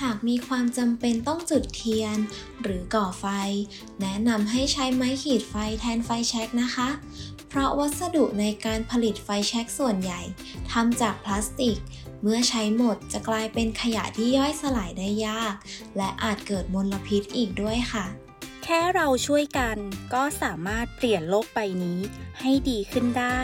หากมีความจำเป็นต้องจุดเทียน หรือก่อไฟ แนะนำให้ใช้ไม้ขีดไฟแทนไฟแช็กนะคะ เพราะวัสดุในการผลิตไฟแช็กส่วนใหญ่ทำจากพลาสติก เมื่อใช้หมดจะกลายเป็นขยะที่ย่อยสลายได้ยาก และอาจเกิดมลพิษอีกด้วยค่ะแค่เราช่วยกันก็สามารถเปลี่ยนโลกใบนี้ให้ดีขึ้นได้